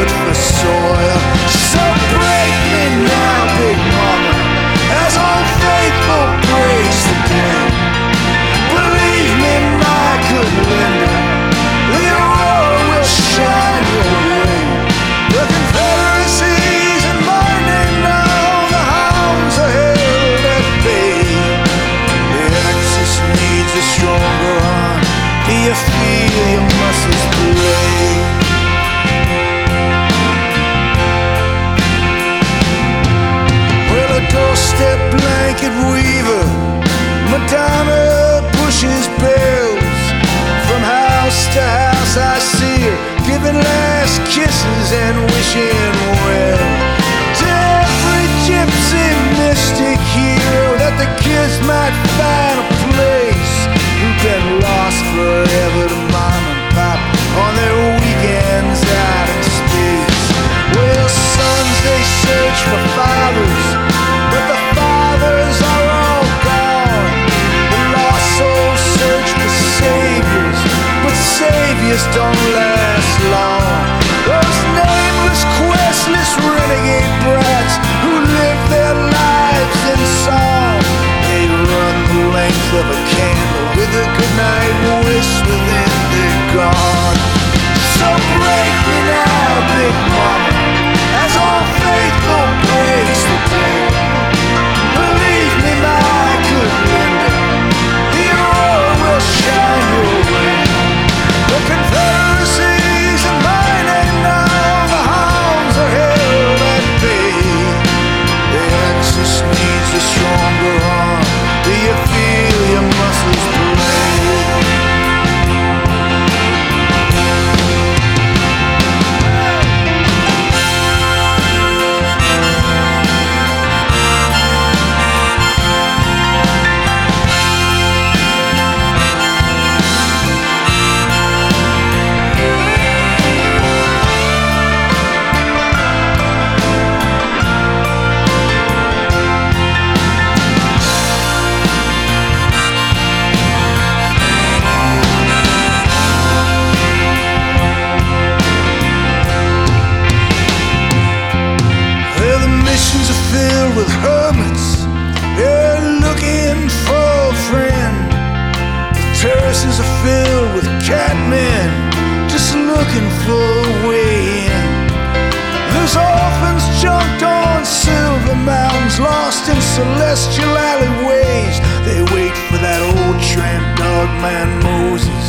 good for soil. Celestial alleyways. They wait for that old tramp dog man Moses.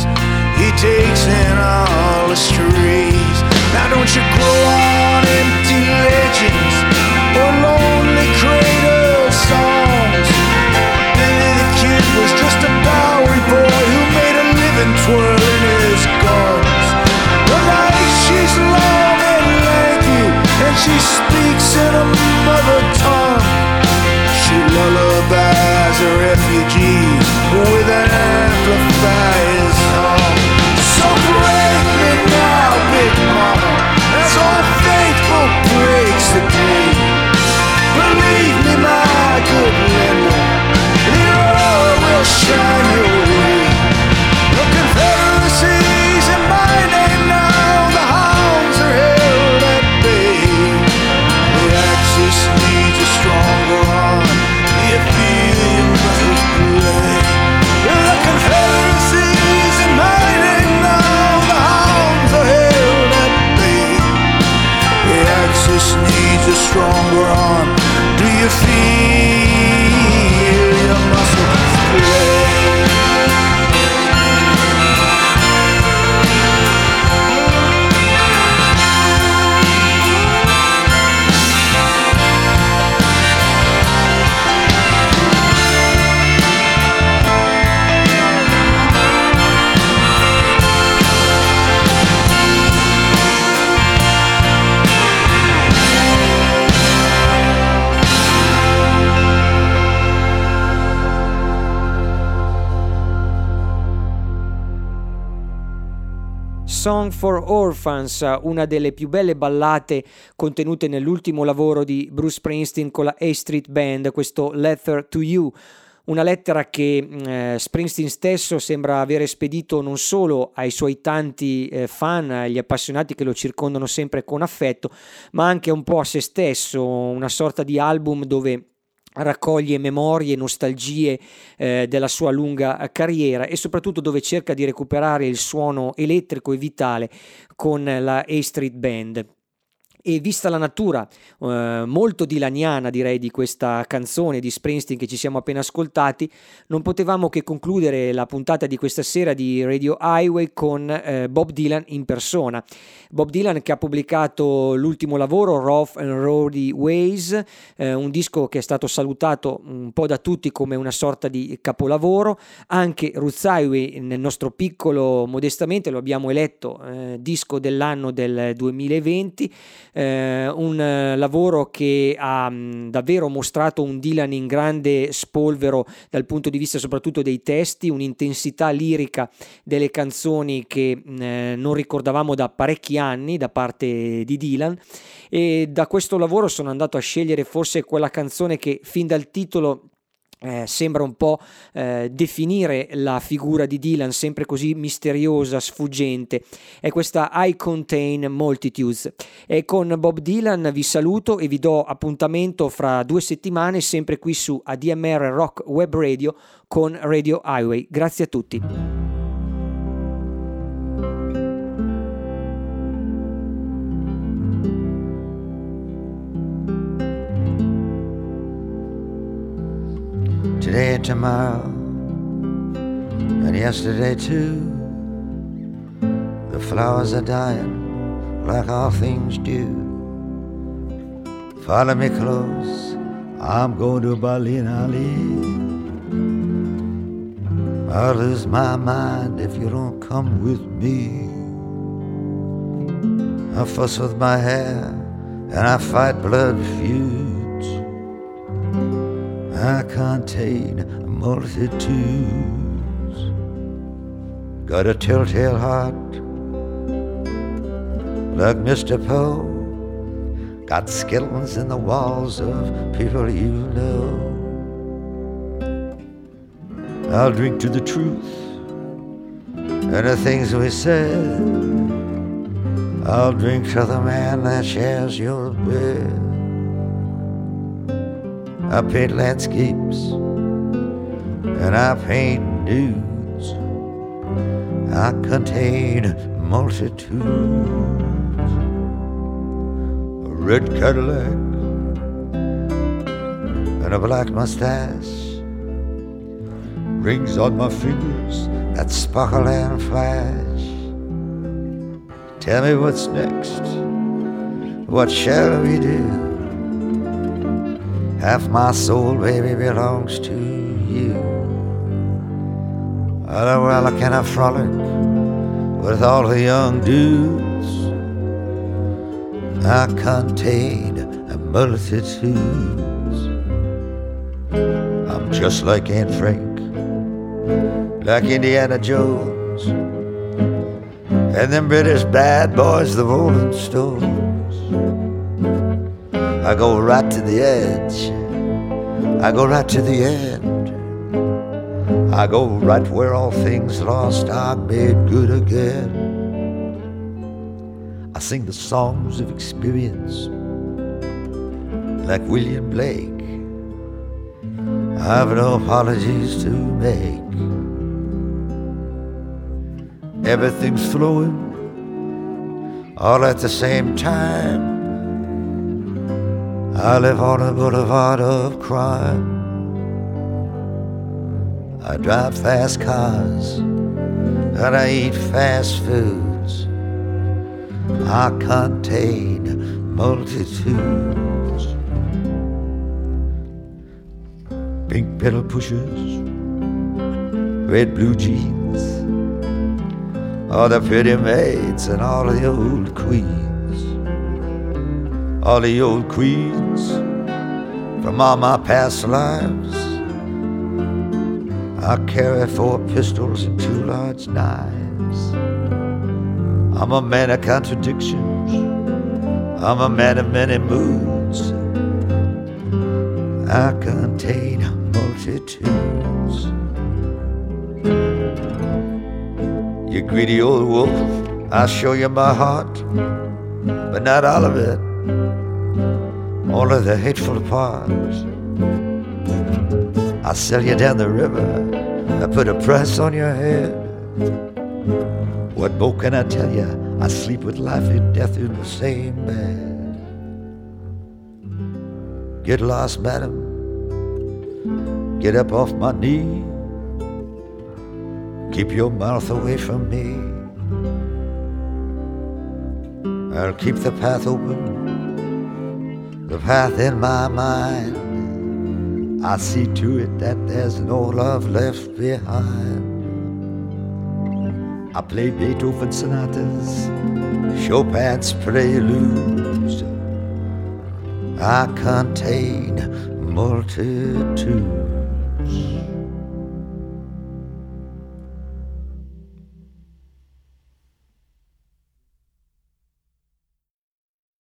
He takes in all the strays. Now don't you grow on empty legends or lonely cradle songs. Billy the Kid was just a Bowery boy who made a living twirling his guns. The night she's long and lanky and she speaks in a mother tongue. Lullabies a refugee with an amplified song. So break me now, Big Mama, as all faithful breaks the day. Believe me, my good Linda, the oil will shine your way. Do you Song for Orphans, una delle più belle ballate contenute nell'ultimo lavoro di Bruce Springsteen con la A Street Band, questo Letter to You. Una lettera che eh, Springsteen stesso sembra aver spedito non solo ai suoi tanti eh, fan, agli appassionati che lo circondano sempre con affetto, ma anche un po' a se stesso, una sorta di album dove raccoglie memorie, nostalgie eh, della sua lunga carriera e soprattutto dove cerca di recuperare il suono elettrico e vitale con la A Street Band. E vista la natura eh, molto dilaniana, direi, di questa canzone di Springsteen che ci siamo appena ascoltati, non potevamo che concludere la puntata di questa sera di Radio Highway con eh, Bob Dylan in persona. Bob Dylan che ha pubblicato l'ultimo lavoro, Rough and Roady Ways, eh, un disco che è stato salutato un po' da tutti come una sorta di capolavoro. Anche Roots Highway, nel nostro piccolo, modestamente, lo abbiamo eletto eh, disco dell'anno del 2020 eh, un eh, lavoro che ha mh, davvero mostrato un Dylan in grande spolvero dal punto di vista soprattutto dei testi, un'intensità lirica delle canzoni che mh, eh, non ricordavamo da parecchi anni da parte di Dylan. E da questo lavoro sono andato a scegliere forse quella canzone che fin dal titolo eh, sembra un po' eh, definire la figura di Dylan sempre così misteriosa, sfuggente. È questa I Contain Multitudes. E con Bob Dylan vi saluto e vi do appuntamento fra due settimane sempre qui su ADMR Rock Web Radio con Radio Highway. Grazie a tutti. Today and tomorrow, and yesterday too. The flowers are dying like all things do. Follow me close, I'm going to Berlin, Ali. I'll lose my mind if you don't come with me. I fuss with my hair and I fight blood feuds. I contain multitudes. Got a telltale heart like Mr. Poe. Got skeletons in the walls of people you know. I'll drink to the truth and the things we said. I'll drink to the man that shares your bed. I paint landscapes and I paint dudes. I contain multitudes. A red Cadillac and a black mustache, rings on my fingers that sparkle and flash. Tell me what's next. What shall we do? Half my soul, baby, belongs to you. Oh, well, I frolic with all the young dudes? I contain a multitudes. I'm just like Aunt Frank, like Indiana Jones, and them British bad boys, the Rolling Stones. I go right to the edge. I go right to the end. I go right where all things lost are made good again. I sing the songs of experience like William Blake. I've no apologies to make. Everything's flowing all at the same time. I live on a boulevard of crime. I drive fast cars and I eat fast foods. I contain multitudes. Pink pedal pushers, red blue jeans, all the pretty maids and all the old queens, all the old queens from all my past lives. I carry four pistols and two large knives. I'm a man of contradictions. I'm a man of many moods. I contain multitudes. You greedy old wolf, I'll show you my heart, but not all of it, all of the hateful parts. I'll sell you down the river. I put a price on your head. What more can I tell you? I sleep with life and death in the same bed. Get lost, madam. Get up off my knee. Keep your mouth away from me. I'll keep the path open, the path in my mind. I see to it that there's no love left behind. I play Beethoven sonatas, Chopin's preludes. I contain multitudes.